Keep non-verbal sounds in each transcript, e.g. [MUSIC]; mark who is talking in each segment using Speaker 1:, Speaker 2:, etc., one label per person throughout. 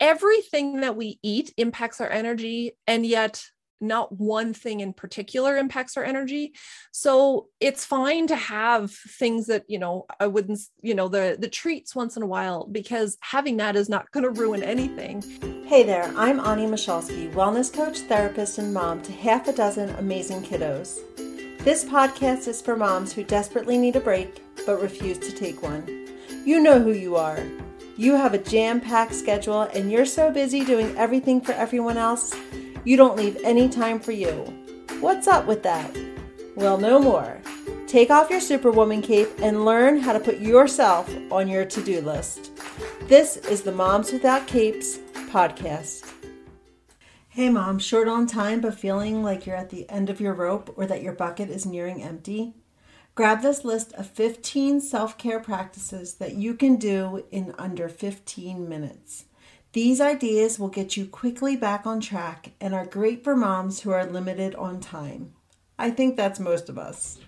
Speaker 1: everything that we eat impacts our energy and yet not one thing in particular impacts our energy. So it's fine to have things that you know i wouldn't you know the the treats once in a while because having that is not going to ruin anything.
Speaker 2: Hey there i'm ani michalski wellness coach therapist and mom to half a dozen amazing kiddos. This podcast is for moms who desperately need a break but refuse to take one. You know who you are you have a jam-packed schedule and you're so busy doing everything for everyone else you don't leave any time for you. What's up with that? Well, no more. Take off your Superwoman cape and learn how to put yourself on your to do list. This is the Moms Without Capes podcast. Hey, mom, short on time but feeling like you're at the end of your rope or that your bucket is nearing empty? Grab this list of 15 self care practices that you can do in under 15 minutes. These ideas will get you quickly back on track and are great for moms who are limited on time. I think that's most of us.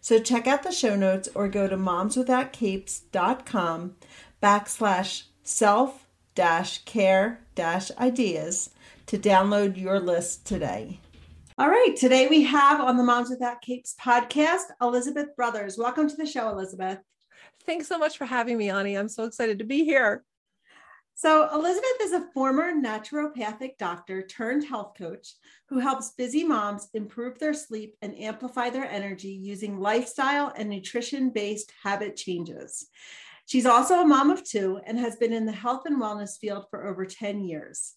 Speaker 2: So check out the show notes or go to momswithoutcapes.com backslash self dash care dash ideas to download your list today. All right, today we have on the Moms Without Capes podcast Elizabeth Brothers. Welcome to the show, Elizabeth.
Speaker 1: Thanks so much for having me, Ani. I'm so excited to be here.
Speaker 2: So, Elizabeth is a former naturopathic doctor turned health coach who helps busy moms improve their sleep and amplify their energy using lifestyle and nutrition based habit changes. She's also a mom of two and has been in the health and wellness field for over 10 years.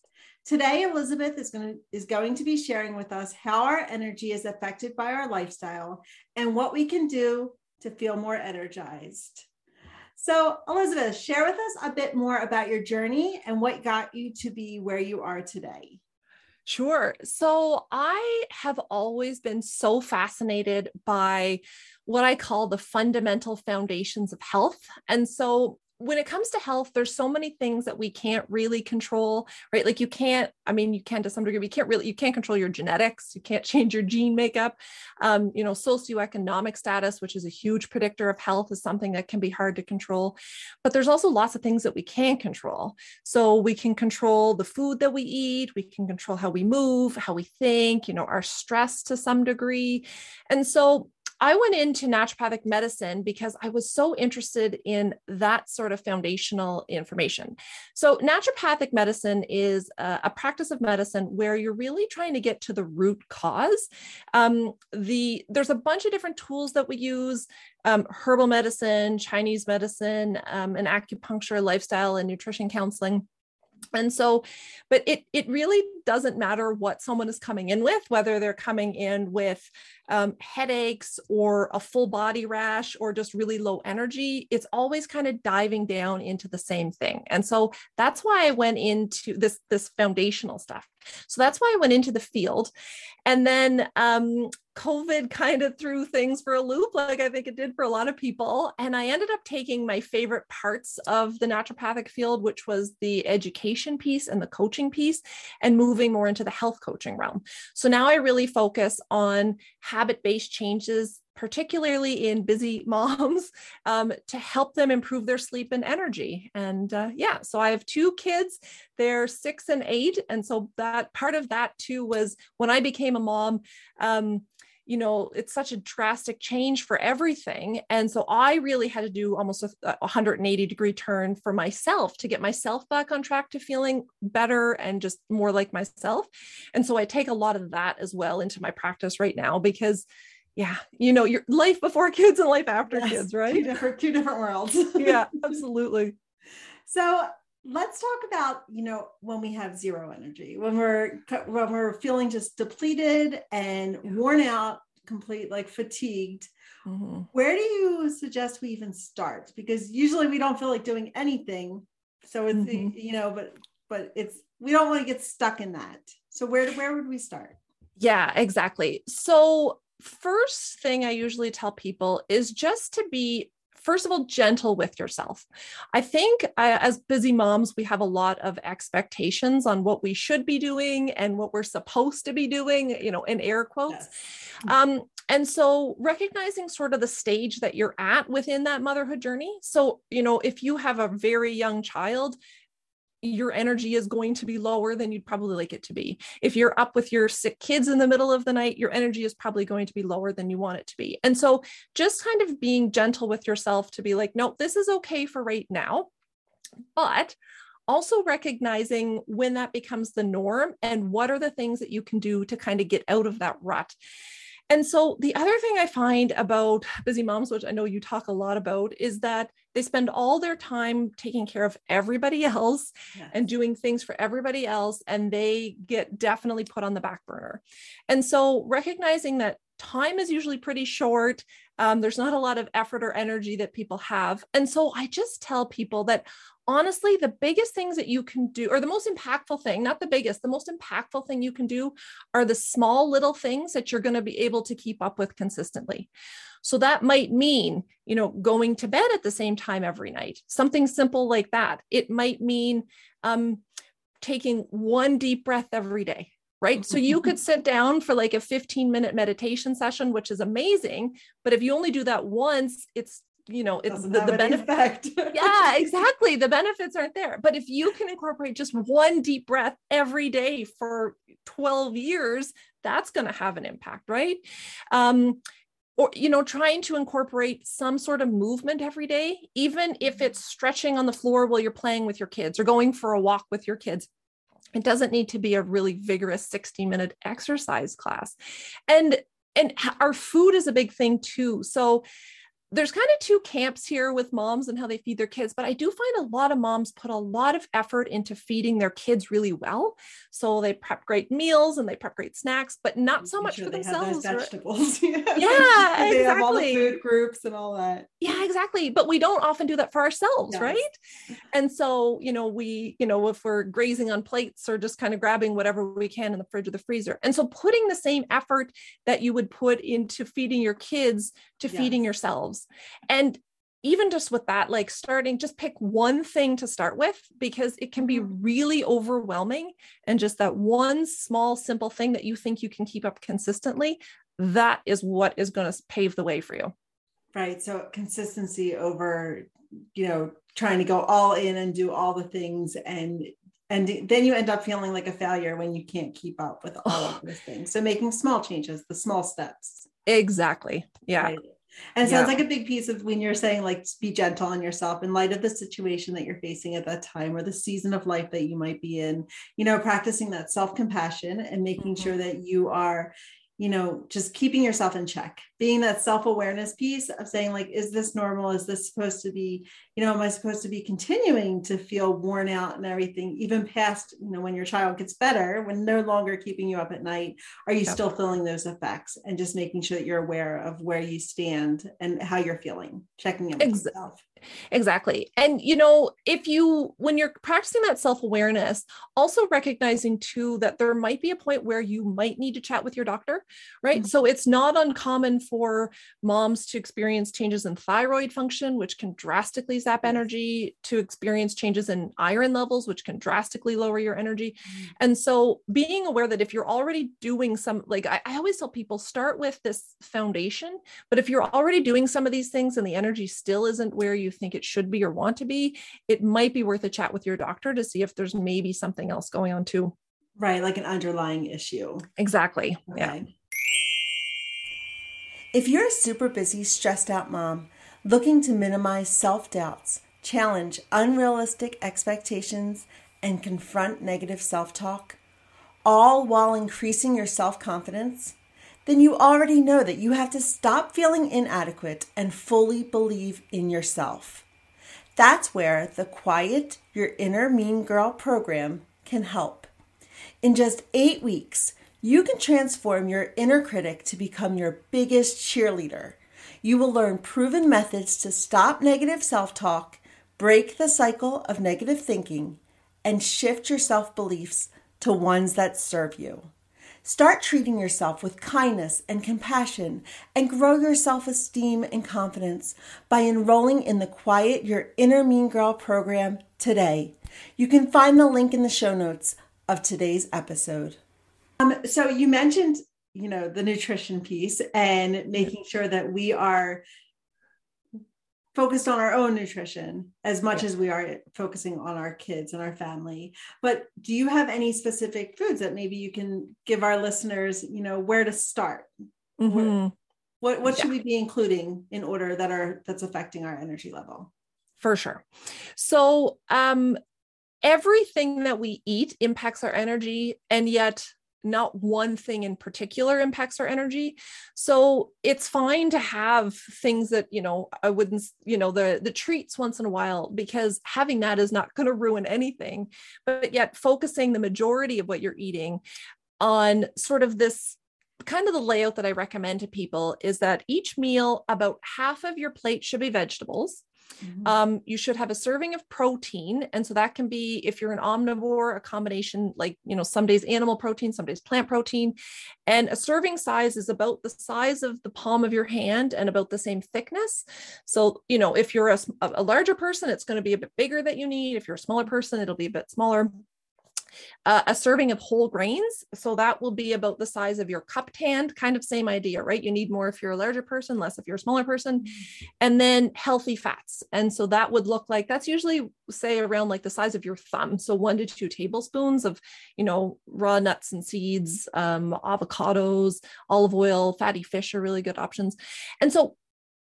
Speaker 2: Today, Elizabeth is going, to, is going to be sharing with us how our energy is affected by our lifestyle and what we can do to feel more energized. So, Elizabeth, share with us a bit more about your journey and what got you to be where you are today.
Speaker 1: Sure. So I have always been so fascinated by what I call the fundamental foundations of health. And so when it comes to health, there's so many things that we can't really control, right? Like you can't, I mean, you can to some degree, you can't really, you can't control your genetics, you can't [LAUGHS] change your gene makeup. Um, you know, socioeconomic status, which is a huge predictor of health, is something that can be hard to control. But there's also lots of things that we can control. So we can control the food that we eat, we can control how we move, how we think, you know, our stress to some degree. And so I went into naturopathic medicine because I was so interested in that sort of foundational information. So, naturopathic medicine is a, a practice of medicine where you're really trying to get to the root cause. Um, the there's a bunch of different tools that we use. Um, herbal medicine, Chinese medicine, um, and acupuncture, lifestyle and nutrition counseling and so but it it really doesn't matter what someone is coming in with whether they're coming in with um, headaches or a full body rash or just really low energy it's always kind of diving down into the same thing. And so that's why i went into this this foundational stuff so that's why i went into the field and then um, COVID kind of threw things for a loop, like I think it did for a lot of people. And I ended up taking my favorite parts of the naturopathic field, which was the education piece and the coaching piece, and moving more into the health coaching realm. So now I really focus on habit based changes particularly in busy [LAUGHS] moms, um, to help them improve their sleep and energy. And uh, yeah, so I have two kids, they're six and eight. And so that part of that too was when I became a mom. Um, you know it's such a drastic change for everything and so i really had to do almost a 180 degree turn for myself to get myself back on track to feeling better and just more like myself and so i take a lot of that as well into my practice right now because yeah you know your life before kids and life after yes, kids right?
Speaker 2: two different two different worlds. [LAUGHS]
Speaker 1: Yeah [LAUGHS] absolutely.
Speaker 2: So let's talk about you know when we have zero energy when we're when we're feeling just depleted and worn out complete like fatigued. Mm-hmm. where do you suggest we even start? Because usually we don't feel like doing anything so it's mm-hmm. you know but but it's we don't want to get stuck in that. So where where would we start?
Speaker 1: Yeah exactly. So first thing I usually tell people is just to be first of all gentle with yourself. I think uh, as busy moms we have a lot of expectations on what we should be doing and what we're supposed to be doing you know in air quotes. Yes. um, and so recognizing sort of the stage that you're at within that motherhood journey. So you know if you have a very young child your energy is going to be lower than you'd probably like it to be. If you're up with your sick kids in the middle of the night, your energy is probably going to be lower than you want it to be. And so just kind of being gentle with yourself to be like, nope, this is okay for right now. But also recognizing when that becomes the norm and what are the things that you can do to kind of get out of that rut. And so the other thing I find about busy moms, which I know you talk a lot about, is that they spend all their time taking care of everybody [LAUGHS] else yes. and doing things for everybody else, and they get definitely put on the back burner. And so recognizing that time is usually pretty short. Um, there's not a lot of effort or energy that people have. And so I just tell people that honestly, the biggest things that you can do, or the most impactful thing, not the biggest, the most impactful thing you can do are the small little things that you're going to be able to keep up with consistently. So that might mean, you know, going to bed at the same time every night, something simple like that. It might mean um, taking one deep breath every day. Right. So you could sit down for like a 15 minute meditation session, which is amazing. But if you only do that once, it's you know it's the, the benefit [LAUGHS] yeah exactly the benefits aren't there but if you can incorporate just one deep breath every day for 12 years that's going to have an impact right um, or you know trying to incorporate some sort of movement every day even if it's stretching on the floor while you're playing with your kids or going for a walk with your kids it doesn't need to be a really vigorous 60 minute exercise class. And and our food is a big thing too. So there's kind of two camps here with moms and how they feed their kids, but I do find a lot of moms put a lot of effort into feeding their kids really well. So they prep great meals and they prep great snacks, but not so much sure for themselves. vegetables. [LAUGHS] yeah,
Speaker 2: yeah [LAUGHS] they exactly. have all the food groups and all that.
Speaker 1: Yeah, exactly. But we don't often do that for ourselves, yes. right? And so, you know, we, you know, if we're grazing on plates or just kind of grabbing whatever we can in the fridge or the freezer. And so putting the same effort that you would put into feeding your kids to yes. feeding yourselves. And even just with that, like starting, just pick one thing to start with because it can be mm-hmm. really overwhelming. And just that one small, simple thing that you think you can keep up consistently, that is what is going to pave the way for you.
Speaker 2: Right. So consistency over, you know, trying to go all in and do all the things and and then you end up feeling like a failure when you can't keep up with all of [SIGHS] those things. So making small changes, the small steps.
Speaker 1: Exactly. Yeah. Right.
Speaker 2: And so yeah. it's like a big piece of when you're saying like be gentle on yourself in light of the situation that you're facing at that time or the season of life that you might be in, you know, practicing that self-compassion and making mm-hmm. sure that you are, you know, just keeping yourself in check, being that self-awareness piece of saying, like, is this normal? Is this supposed to be, you know, am I supposed to be continuing to feel worn out and everything, even past, you know, when your child gets better, when no longer keeping you up at night, are you yep. still feeling those effects? And just making sure that you're aware of where you stand and how you're feeling, checking in with Ex- yourself.
Speaker 1: Exactly. And, you know, if you, when you're practicing that self awareness, also recognizing too that there might be a point where you might need to chat with your doctor, right? Mm-hmm. So it's not uncommon for moms to experience changes in thyroid function, which can drastically zap energy, to experience changes in iron levels, which can drastically lower your energy. Mm-hmm. And so being aware that if you're already doing some, like I, I always tell people, start with this foundation. But if you're already doing some of these things and the energy still isn't where you think it should be or want to be, it might be worth a chat with your doctor to see if there's maybe something else going on too.
Speaker 2: Right, like an underlying issue.
Speaker 1: Exactly. Okay. Yeah.
Speaker 2: If you're a super busy, stressed out mom looking to minimize self doubts, challenge unrealistic expectations, and confront negative self talk, all while increasing your self confidence, then you already know that you have to stop feeling inadequate and fully believe in yourself. That's where the Quiet Your Inner Mean Girl program can help. In just eight weeks, you can transform your inner critic to become your biggest cheerleader. You will learn proven methods to stop negative self talk, break the cycle of negative thinking, and shift your self beliefs to ones that serve you. Start treating yourself with kindness and compassion and grow your self esteem and confidence by enrolling in the Quiet Your Inner Mean Girl program today. You can find the link in the show notes of today's episode. Um, so you mentioned, you know, the nutrition piece and making sure that we are focused on our own nutrition as much yeah. as we are focusing on our kids and our family. But do you have any specific foods that maybe you can give our listeners you know where to start? Mm-hmm. where, what what should we be including in order that are that's affecting our energy level?
Speaker 1: For sure. So um everything that we eat impacts our energy and yet not one thing in particular impacts our energy. So it's fine to have things that you know i wouldn't you know the the treats once in a while because having that is not going to ruin anything. But yet focusing the majority of what you're eating on sort of this kind of the layout that i recommend to people is that each meal about half of your plate should be vegetables Mm-hmm. Um, you should have a serving of protein. And so that can be, if you're an omnivore, a combination like, you know, some days animal protein, some days plant protein. And a serving size is about the size of the palm of your hand and about the same thickness. So, you know, if you're a, a larger person, it's going to be a bit bigger that you need. If you're a smaller person, it'll be a bit smaller uh, a serving of whole grains. So that will be about the size of your cupped hand, kind of same idea, right? You need more if you're a larger person, less if you're a smaller person. And then healthy fats. And so that would look like that's usually, say, around like the size of your thumb. So one to two tablespoons of, you know, raw nuts and seeds, um, avocados, olive oil, fatty fish are really good options. And so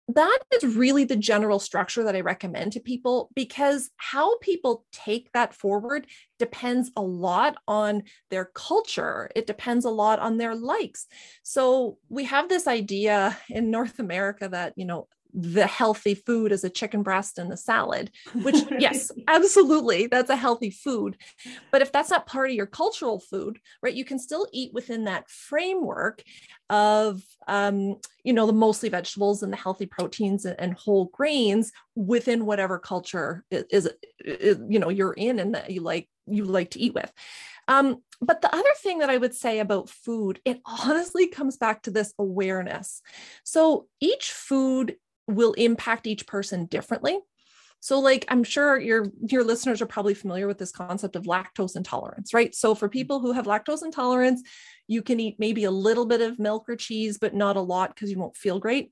Speaker 1: that is really the general structure that I recommend to people because how people take that forward depends a lot on their culture. It depends a lot on their likes. So we have this idea in North America that, you know, the healthy food is a chicken breast and a salad, which, [LAUGHS] yes, absolutely, that's a healthy food. But if that's not part of your cultural food, right, you can still eat within that framework of, um, you know, the mostly vegetables and the healthy proteins and, and whole grains within whatever culture is, is, is, you know, you're in and that you like you like to eat with. Um, but the other thing that I would say about food, it honestly comes back to this awareness. So each food will impact each person differently. So like I'm sure your your listeners are probably familiar with this concept of lactose intolerance, right? So for mm-hmm. people who have lactose intolerance, you can eat maybe a little bit of milk or cheese but not a lot because you won't feel great.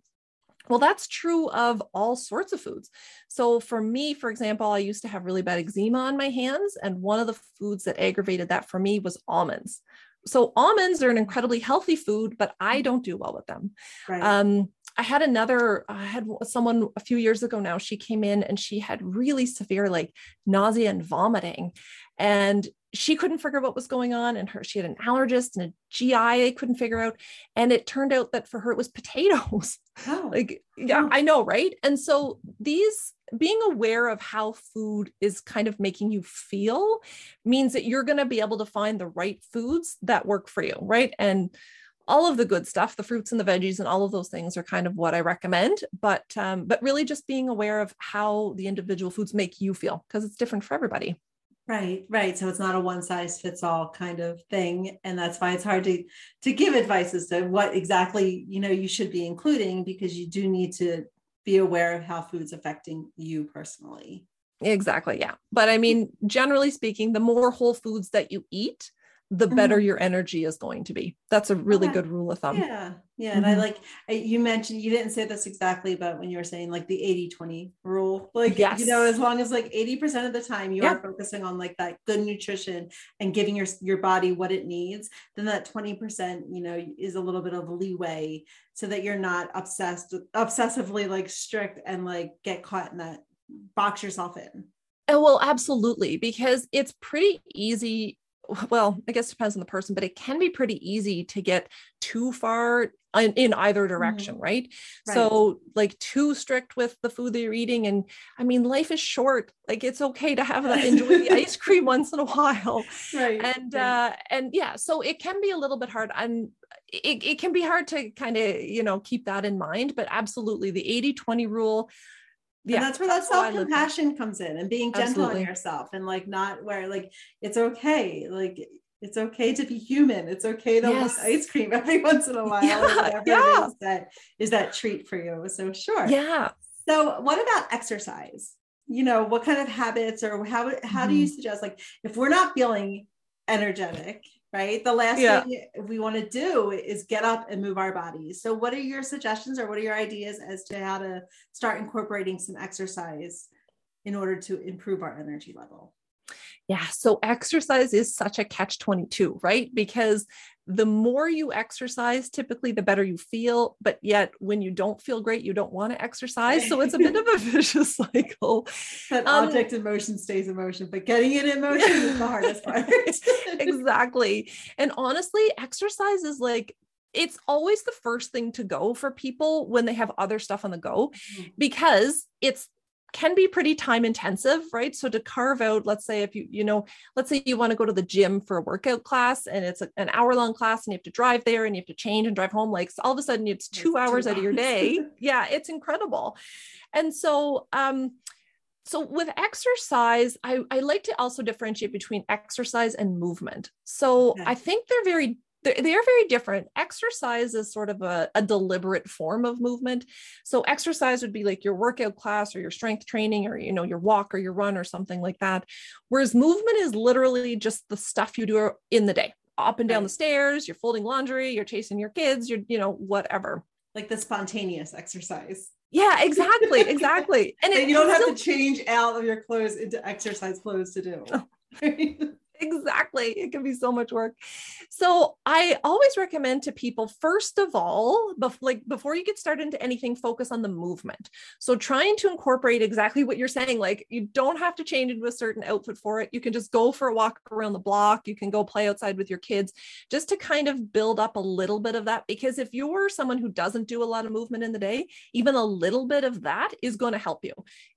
Speaker 1: Well, that's true of all sorts of foods. So, for me, for example, I used to have really bad eczema on my hands, and one of the foods that aggravated that for me was almonds. So, almonds are an incredibly healthy food, but I mm-hmm. don't do well with them. Right. Um, I had another, I had someone a few years ago now, she came in and she had really severe like nausea and vomiting. And she couldn't figure out what was going on. And her, she had an allergist and a GI they couldn't figure out. And it turned out that for her it was potatoes. [LAUGHS] Oh. like, yeah, oh. I know, right? And so these being aware of how food is kind of making you feel means that you're going to be able to find the right foods that work for you, right? And all of the good stuff the fruits and the veggies and all of those things are kind of what i recommend but um, but really just being aware of how the individual foods make you feel because it's different for everybody.
Speaker 2: Right right so it's not a one size fits all kind of thing and that's why it's hard to to give advice as to what exactly you know you should be including because you do need to be aware of how food's affecting you personally.
Speaker 1: Exactly yeah but i mean generally speaking the more whole foods that you eat the better mm-hmm. your energy is going to be. That's a really good rule of thumb.
Speaker 2: Yeah. Yeah. Mm-hmm. And I mm-hmm. like, you mentioned, you didn't say this exactly, but when you were saying like the 80 20 rule, like, yes. you know, as long as like 80% of the time you yeah. are focusing on like that good nutrition and giving your, your body what it needs, then that 20%, you know, is a little bit of leeway so that you're not obsessed, obsessively like strict and like get caught in that box yourself in.
Speaker 1: Oh, well, absolutely, because it's pretty easy [SIGHS] well, I guess it depends on the person, but it can be pretty easy to get too far in, in either direction, mm-hmm. right? right? So, like, too strict with the food that you're eating. And I mean, life is short. Like, it's okay to have that, enjoy the ice [LAUGHS] cream once in a while. Right. And, right. uh, and yeah, so it can be a little bit hard. And it, it can be hard to kind of, you know, keep that in mind, but absolutely the 80 20 rule
Speaker 2: yeah and that's where that self-compassion comes in and being gentle Absolutely. on yourself and like not where like it's okay like it's okay to be human it's okay to yes. want ice cream [LAUGHS] every once in a while yeah, whatever yeah. it is that is that treat for you so sure
Speaker 1: yeah
Speaker 2: so what about exercise you know what kind of habits or how how mm-hmm. do you mm-hmm. suggest like if we're not feeling energetic right? The last yeah. thing we want to do is get up and move our bodies. So, what are your suggestions or what are your ideas as to how to start incorporating some exercise in order to improve our energy level?
Speaker 1: Yeah. So exercise is such a catch 22, right? Because the more you exercise, typically the better you feel. But yet, when you don't feel great, you don't want to exercise. So it's a bit of a [LAUGHS] vicious cycle.
Speaker 2: That um, object in motion stays in motion, but getting it in motion is the hardest [LAUGHS] part. [LAUGHS]
Speaker 1: exactly. And honestly, exercise is like it's always the first thing to go for people when they have other stuff on the go mm-hmm. because it's can be pretty time intensive, right? So to carve out, let's say if you, you know, let's say you want to go to the gym for a workout class and it's a, an hour long class and you have to drive there and you have to change and drive home, like all of a sudden it's two it's hours two out of your day. [LAUGHS] yeah, it's incredible. And so, um, so with exercise, I, I like to also differentiate between exercise and movement. So okay. I think they're very they're, they are very different. Exercise is sort of a, a deliberate form of movement. So exercise would be like your workout class or your strength training or, you know, your walk or your run or something like that. Whereas movement is literally just the stuff you do in the day, up and down the stairs, you're folding laundry, you're chasing your kids, you're, you know, whatever.
Speaker 2: Like the spontaneous exercise.
Speaker 1: Yeah, [LAUGHS] exactly, exactly.
Speaker 2: And, and you don't have to change out of your clothes into exercise clothes to do. Oh. [LAUGHS]
Speaker 1: exactly. It can be so much work. So I always recommend to people, first of all, bef- like before you get started into anything, focus on the movement. So trying to incorporate exactly what you're saying, like you don't have to change into a certain outfit for it. You can just go for a walk around the block. You can go play outside with your kids just to kind of build up a little bit of that. Because if you're someone who doesn't do a lot of movement in the day, even a little bit of that is going to help you.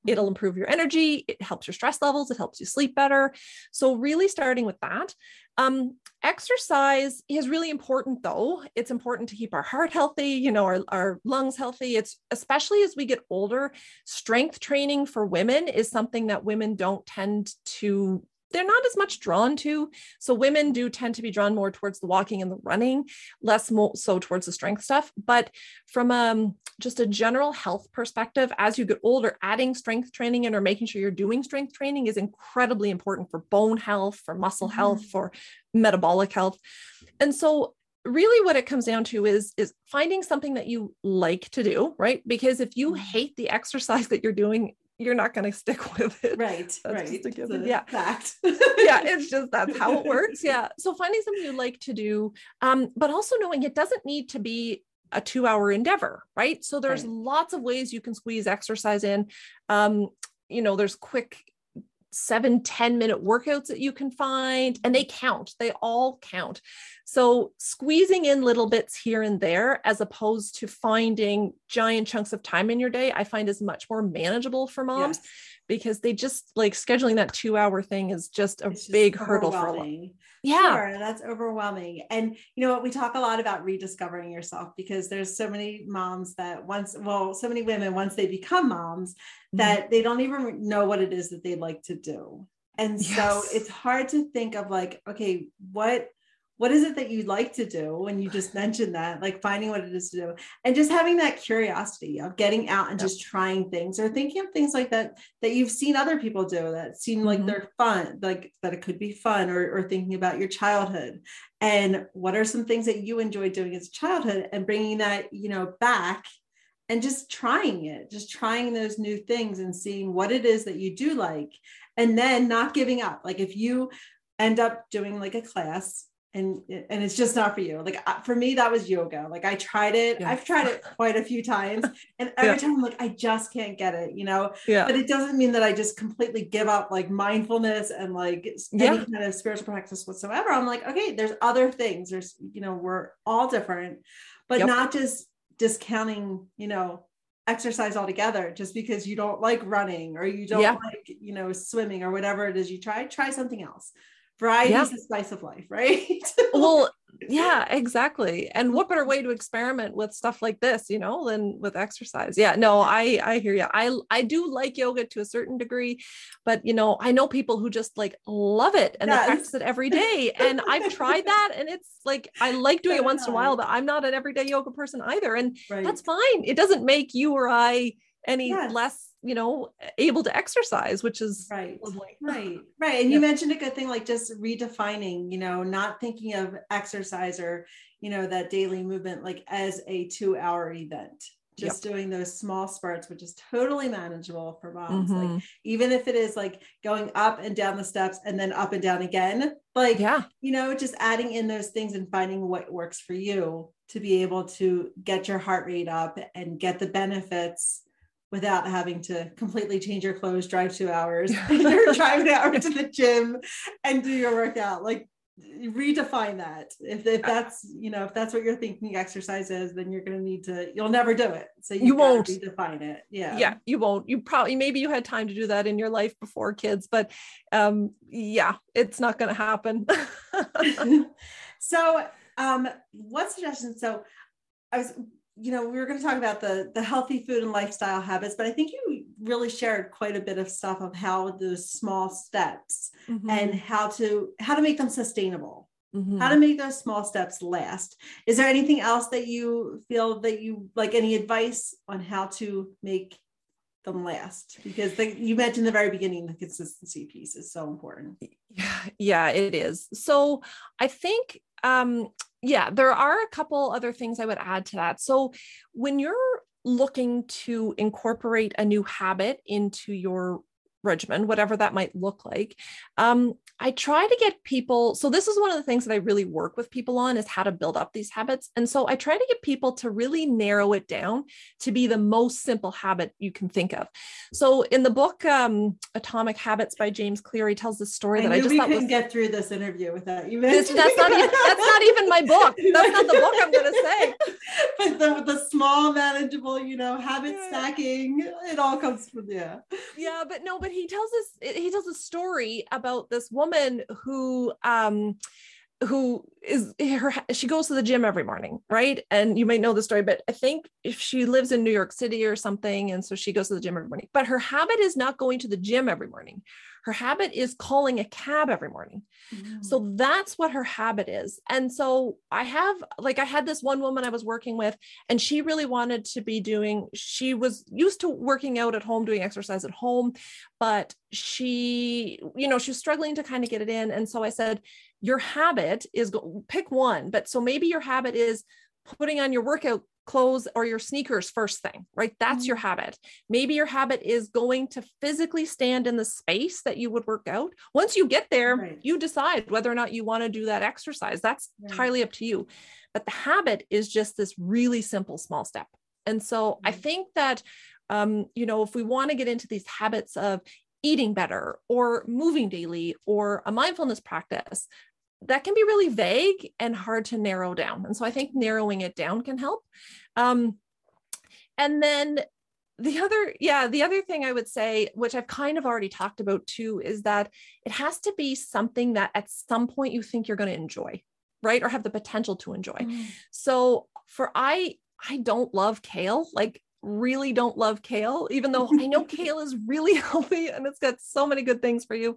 Speaker 1: It'll improve your energy. It helps your stress levels. It helps you sleep better. So really start starting with that. Um, exercise is really important though. It's important to keep our heart healthy, you know, our, our lungs healthy. It's especially as we get older, strength training for women is something that women don't tend to they're not as much drawn to. So women do tend to be drawn more towards the walking and the running, less so towards the strength stuff. But from um, just a general health perspective, as you get older, adding strength training in or making sure you're doing strength training is incredibly important for bone health, for muscle mm-hmm. health, for metabolic health. And so really what it comes down to is is finding something that you like to do right because if you mm-hmm. hate the exercise that you're doing you're not going to stick [LAUGHS] with it.
Speaker 2: Right. That's right. Just a
Speaker 1: yeah.
Speaker 2: Fact. [LAUGHS]
Speaker 1: yeah. [LAUGHS] It's just that's how it works. Yeah. So finding something you like to do, um, but also knowing it doesn't need to be a two hour endeavor, right? So there's right. lots of ways you can squeeze exercise in. Um, you know, there's quick seven ten minute workouts that you can find, and they count. They all count. So squeezing in little bits here and there, as opposed to finding giant chunks of time in your day, I find is much more manageable for moms yes. because they just like scheduling that two hour thing is just a big hurdle for lot.
Speaker 2: Yeah. Sure, that's overwhelming. And you know what? We talk a lot about rediscovering yourself because there's so many moms that once, well, so many women, once they become moms, mm-hmm. that they don't even know what it is that they'd like to do. And yes. so it's hard to think of like, okay, what what is it that you'd like to do when you just mentioned that like finding what it is to do and just having that curiosity of getting out and just trying things or thinking of things like that that you've seen other people do that seem like mm-hmm. they're fun like that it could be fun or, or thinking about your childhood. And what are some things that you enjoyed doing as a childhood and bringing that you know back and just trying it just trying those new things and seeing what it is that you do like and then not giving up. Like if you end up doing like a class and and it's just not for you. Like for me that was yoga. Like i tried it. Yeah. i've tried it quite a few times. [LAUGHS] And every yeah. time i'm like i just can't get it you know? Yeah. but it doesn't mean that i just completely give up like mindfulness and like any kind of spiritual practice whatsoever. I'm like okay there's other things. There's you know we're all different but yep. not just discounting you know exercise altogether. Just because you don't like running or you don't like you know swimming or whatever it is you try try something else variety is the spice of life [LAUGHS] right?
Speaker 1: Well [LAUGHS] yeah exactly. And what better way to experiment with stuff like this you know than with exercise? Yeah no i i hear you i i do like yoga to a certain degree but you know i know people who just like love it and yes. they practice it every day. [LAUGHS] And i've tried that and it's like i like doing it once in a while but i'm not an everyday yoga person either. And right. that's fine. It doesn't make you or i any yeah. less you know able to exercise which is
Speaker 2: right lovely. [LAUGHS] right right and you mentioned a good thing like just redefining you know not thinking of exercise or you know that daily movement like as a two hour event just yep. doing those small spurts which is totally manageable for moms mm-hmm. like even if it is like going up and down the steps and then up and down again like yeah you know just adding in those things and finding what works for you to be able to get your heart rate up and get the benefits without having to completely change your clothes drive two hours [LAUGHS] [LAUGHS] drive an hour to the gym and do your workout like redefine that. If, if that's you know if that's what you're thinking exercise is then you're going to need to you'll never do it. So you,
Speaker 1: you won't.
Speaker 2: redefine it. Yeah.
Speaker 1: Yeah you won't. You probably maybe you had time to do that in your life before kids but um yeah it's not going to happen. [LAUGHS]
Speaker 2: So um what suggestions? So i was you know, we were going to talk about the the healthy food and lifestyle habits, but I think you really shared quite a bit of stuff of how those small steps mm-hmm. and how to how to make them sustainable. Mm-hmm. How to make those small steps last. Is there anything else that you feel that you like any advice on how to make them last? Because you mentioned the very beginning the consistency piece is so important.
Speaker 1: Yeah, yeah, it is. So I think um yeah, there are a couple other things I would add to that. So when you're looking to incorporate a new habit into your regimen, whatever that might look like. Um, I try to get people. So, this is one of the things that I really work with people on is how to build up these habits. And so, I try to get people to really narrow it down to be the most simple habit you can think of. So, in the book um, Atomic Habits by James Clear, he tells this story I that I just
Speaker 2: we
Speaker 1: thought
Speaker 2: couldn't
Speaker 1: was,
Speaker 2: get through this interview without you.
Speaker 1: This, that's not even that's not even my book. [LAUGHS] That's not the book I'm going to say. [LAUGHS]
Speaker 2: But the, the small, manageable, you know, habit yeah. stacking, it all comes from there.
Speaker 1: Yeah, but no, but he tells us he tells a story about this woman who um who is her she goes to the gym every morning right? And you might know the story but i think if she lives in new york city or something and so she goes to the gym every morning. But her habit is not going to the gym every morning her habit is calling a cab every morning. Mm. so that's what her habit is. And so i have like i had this one woman i was working with and she really wanted to be doing she was used to working out at home doing exercise at home but she you know she was struggling to kind of get it in. And so i said your habit is go, pick one but so maybe your habit is putting on your workout clothes or your sneakers first thing, right? That's mm-hmm. your habit. Maybe your habit is going to physically stand in the space that you would work out. Once you get there, right. you decide whether or not you want to do that exercise. That's right. entirely up to you. But the habit is just this really simple small step. And so mm-hmm. I think that, um, you know, if we want to get into these habits of eating better or moving daily or a mindfulness practice, that can be really vague and hard to narrow down. And so I think narrowing it down can help. Um, and then the other, yeah, the other thing I would say, which I've kind of already talked about too, is that it has to be something that at some point you think you're going to enjoy, right? Or have the potential to enjoy. Mm. So for I, I don't love kale. Like really don't love kale, even though I know [LAUGHS] kale is really [LAUGHS] healthy and it's got so many good things for you.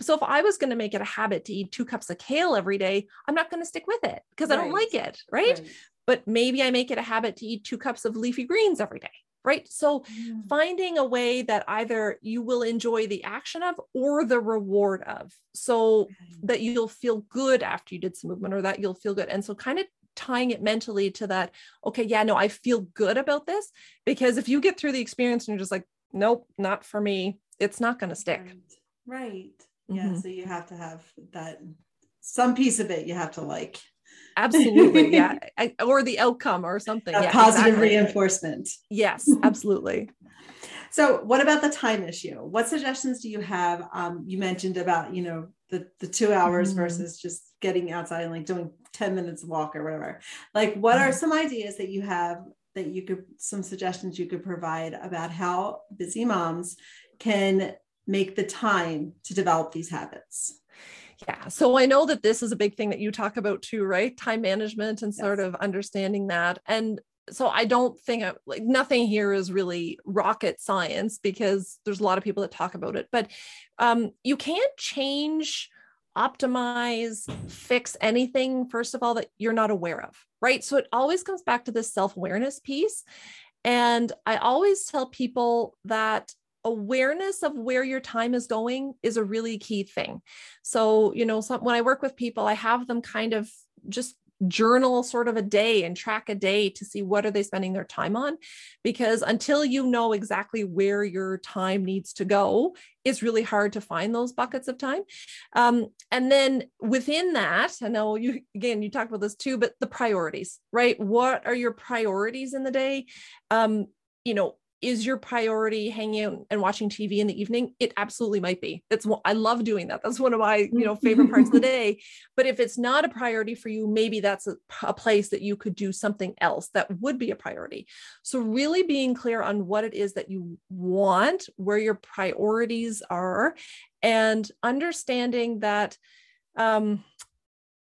Speaker 1: So if I was going to make it a habit to eat two cups of kale every day, I'm not going to stick with it because right. I don't like it. Right? right? But maybe I make it a habit to eat two cups of leafy greens every day. Right. So finding a way that either you will enjoy the action of or the reward of, so that you'll feel good after you did some movement or that you'll feel good. And so kind of tying it mentally to that okay yeah no i feel good about this. Because if you get through the experience and you're just like nope not for me it's not going to stick.
Speaker 2: Right, right. Mm-hmm. yeah so you have to have that some piece of it you have to like.
Speaker 1: Absolutely [LAUGHS] yeah. I, or the outcome or something.
Speaker 2: Yeah, positive exactly. reinforcement.
Speaker 1: Yes [LAUGHS] absolutely.
Speaker 2: So what about the time issue? What suggestions do you have? Um, you mentioned about you know the the two hours mm-hmm. versus just getting outside and like doing 10 minutes walk or whatever like what are mm-hmm. some ideas that you have that you could some suggestions you could provide about how busy moms can make the time to develop these habits
Speaker 1: yeah so i know that this is a big thing that you talk about too right time management and sort yes. of understanding that and so i don't think I, like nothing here is really rocket science because there's a lot of people that talk about it but um, you can't change optimize, fix anything, first of all, that you're not aware of, right? So it always comes back to this self awareness piece. And I always tell people that awareness of where your time is going is a really key thing. So, you know, some, when I work with people, I have them kind of just journal sort of a day and track a day to see what are they spending their time on because until you know exactly where your time needs to go it's really hard to find those buckets of time. Um, and then within that i know you again you talked about this too but the priorities right? What are your priorities in the day? Um, you know is your priority hanging out and watching TV in the evening? It absolutely might be. That's what I love doing that. That's one of my, you know, favorite parts of the day. But if it's not a priority for you, maybe that's a, a, place that you could do something else that would be a priority. So really being clear on what it is that you want, where your priorities are, and understanding that um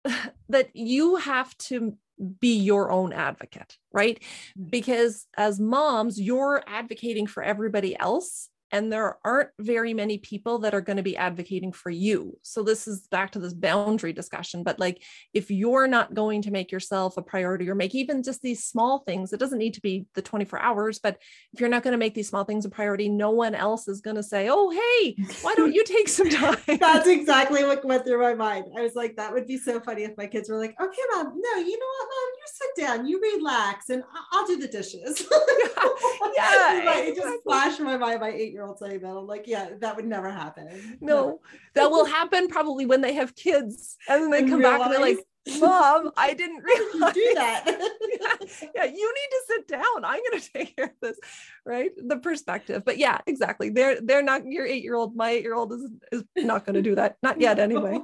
Speaker 1: [SIGHS] that you have to be your own advocate, right? Mm. Because as moms, you're advocating for everybody else and there aren't very many people that are going to be advocating for you. So this is back to this boundary discussion. But like, if you're not going to make yourself a priority or make even just these small things, it doesn't need to be the 24 hours, but if you're not going to make these small things a priority, no one else is going to say, oh, hey, why don't you take some [LAUGHS] time?
Speaker 2: That's exactly what went through my mind. I was like, that would be so funny if my kids were like, okay, mom, no, you know what, mom, you sit down, you relax, and I'll do the dishes. [LAUGHS] [LAUGHS] yeah, yeah it just flashed in my mind my eight year year old saying that. I'm like, yeah, that would never happen. [LAUGHS]
Speaker 1: No, that will happen probably when they have kids and then they and come realize, back and they're like, [LAUGHS] Mom, I didn't [LAUGHS] realize
Speaker 2: do that.
Speaker 1: yeah, yeah, you need to sit down. I'm gonna take care of this. Right. The perspective. But yeah, exactly. They're they're not your eight-year-old. My eight-year-old is is not gonna do that. Not yet anyway.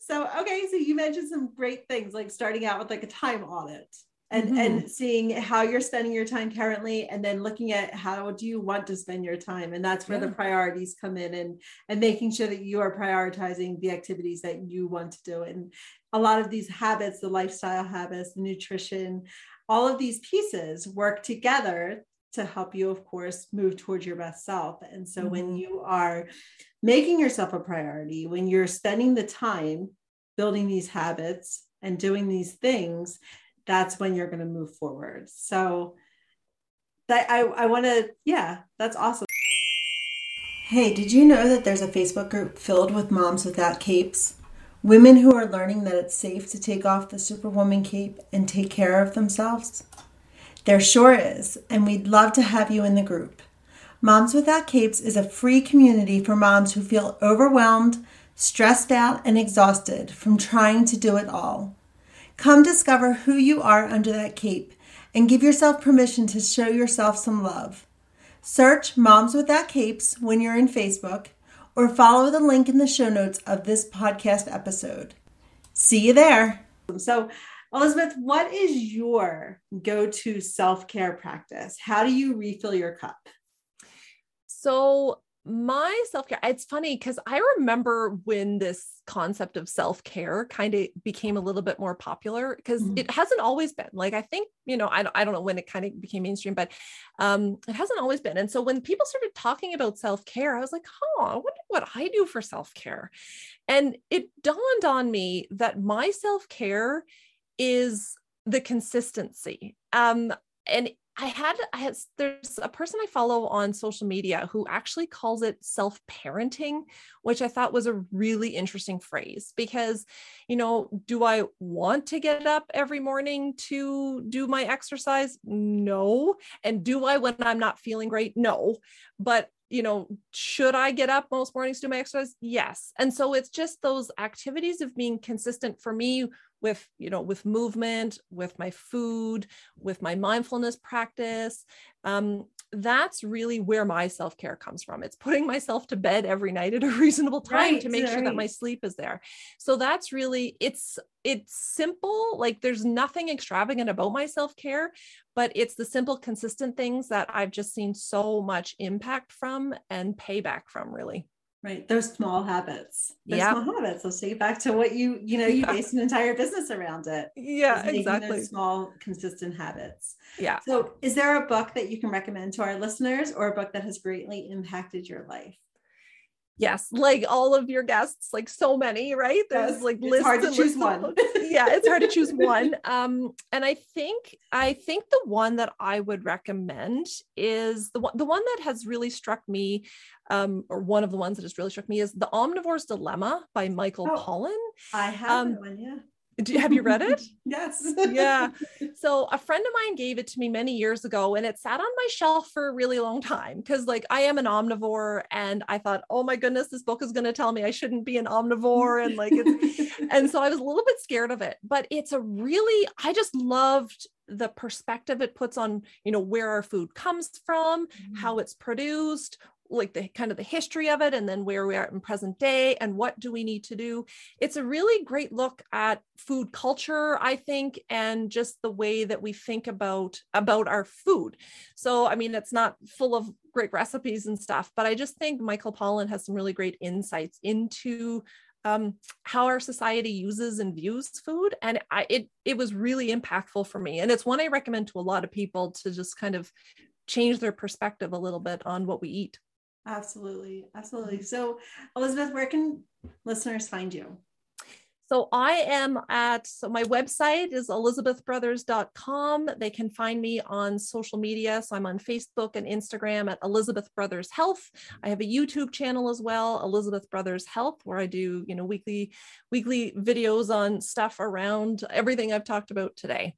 Speaker 2: so okay, so you mentioned some great things like starting out with like a time audit and mm-hmm. and seeing how you're spending your time currently and then looking at how do you want to spend your time and that's where yeah. the priorities come in and and making sure that you are prioritizing the activities that you want to do and a lot of these habits the lifestyle habits the nutrition all of these pieces work together to help you of course move towards your best self and so mm-hmm. when you are making yourself a priority when you're spending the time building these habits and doing these things that's when you're going to move forward. So that I, I want to, yeah, that's awesome. Hey, did you know that there's a Facebook group filled with moms without capes? Women who are learning that it's safe to take off the superwoman cape and take care of themselves? There sure is, and we'd love to have you in the group. Moms Without Capes is a free community for moms who feel overwhelmed, stressed out, and exhausted from trying to do it all. Come discover who you are under that cape and give yourself permission to show yourself some love. Search Moms Without Capes when you're in Facebook or follow the link in the show notes of this podcast episode. See you there. So, Elizabeth, what is your go to self care practice? How do you refill your cup?
Speaker 1: So, my self care, it's funny because I remember when this concept of self care kind of became a little bit more popular because mm-hmm. it hasn't always been. Like, I think, you know, I, I don't know when it kind of became mainstream, but um, it hasn't always been. And so when people started talking about self care, I was like, oh, I wonder what I do for self care. And it dawned on me that my self care is the consistency. Um, and I had, I had, there's a person I follow on social media who actually calls it self parenting, which I thought was a really interesting phrase because, you know, do I want to get up every morning to do my exercise? No. And do I when I'm not feeling great? No. But you know, should I get up most mornings to do my exercise? Yes. And so it's just those activities of being consistent for me with you know with movement with my food with my mindfulness practice um, that's really where my self-care comes from. It's putting myself to bed every night at a [LAUGHS] reasonable time right, to make right. sure that my sleep is there. So that's really it's it's simple like there's nothing extravagant about my self-care but it's the simple consistent things that i've just seen so much impact from and payback from really
Speaker 2: Right. Those small habits. Those yeah. small habits. Let's take it back to what you, you know, you yeah. base an entire business around it.
Speaker 1: Yeah, exactly.
Speaker 2: small, consistent habits.
Speaker 1: Yeah.
Speaker 2: So is there a book that you can recommend to our listeners or a book that has greatly impacted your life?
Speaker 1: Yes, like all of your guests, like so many, right? There's
Speaker 2: Yes,
Speaker 1: like
Speaker 2: it's
Speaker 1: lists
Speaker 2: hard to choose one.
Speaker 1: yeah, it's hard to choose [LAUGHS] one. Um, and I think I think the one that I would recommend is the one the one that has really struck me, um, or one of the ones that has really struck me is The Omnivore's Dilemma by Michael
Speaker 2: Oh.
Speaker 1: Pollan.
Speaker 2: I have
Speaker 1: Um,
Speaker 2: one, yeah.
Speaker 1: Do, have you read it? [LAUGHS]
Speaker 2: yes.
Speaker 1: yeah. [LAUGHS] So a friend of mine gave it to me many years ago and it sat on my shelf for a really long time because like I am an omnivore and I thought, "Oh my goodness, this book is going to tell me I shouldn't be an omnivore and like it's [LAUGHS] and so I was a little bit scared of it, but it's a really I just loved the perspective it puts on, you know, where our food comes from, how mm. it's produced, like the kind of the history of it and then where we are in present day and what do we need to do. It's a really great look at food culture i think and just the way that we think about about our food. So i mean it's not full of great recipes and stuff but i just think michael pollan has some really great insights into um, how our society uses and views food. And I, it it was really impactful for me. And it's one i recommend to a lot of people to just kind of change their perspective a little bit on what we eat
Speaker 2: Absolutely. Absolutely. Mm-hmm. So, Elizabeth, where can listeners find you?
Speaker 1: So I am at so my website is elizabethbrothers.com. They can find me on social media. So I'm on Facebook and Instagram at Elizabeth Brothers Health. I have a YouTube channel as well, Elizabeth Brothers Health, where I do, you know, weekly weekly videos on stuff around everything I've talked about today.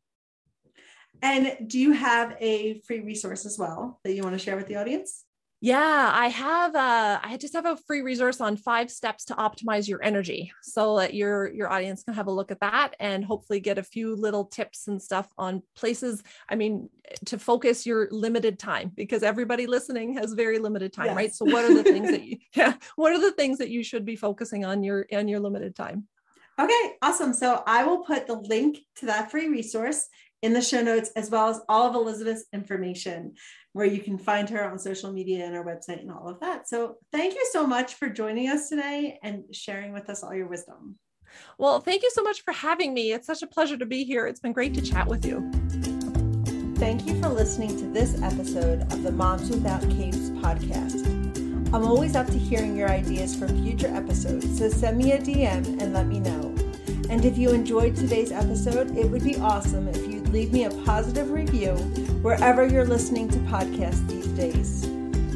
Speaker 2: And do you have a free resource as well that you want to share with the audience?
Speaker 1: Yeah, I have uh I just have a free resource on five steps to optimize your energy so that your your audience can have a look at that and hopefully get a few little tips and stuff on places I mean to focus your limited time because everybody listening has very limited time, right? So what are the things that [LAUGHS] you yeah, what are the things that you should be focusing on your on your limited time?
Speaker 2: Okay, awesome. So I will put the link to that free resource in the show notes, as well as all of Elizabeth's information, where you can find her on social media and our website and all of that. So thank you so much for joining us today and sharing with us all your wisdom.
Speaker 1: Well, thank you so much for having me. It's such a pleasure to be here. It's been great to chat with you.
Speaker 2: Thank you for listening to this episode of the Moms Without Capes podcast. I'm always up to hearing your ideas for future episodes, so send me a DM and let me know. And if you enjoyed today's episode, it would be awesome if you'd leave me a positive review wherever you're listening to podcasts these days.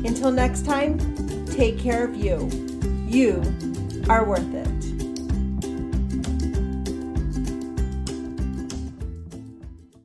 Speaker 2: Until next time, take care of you. You are worth it.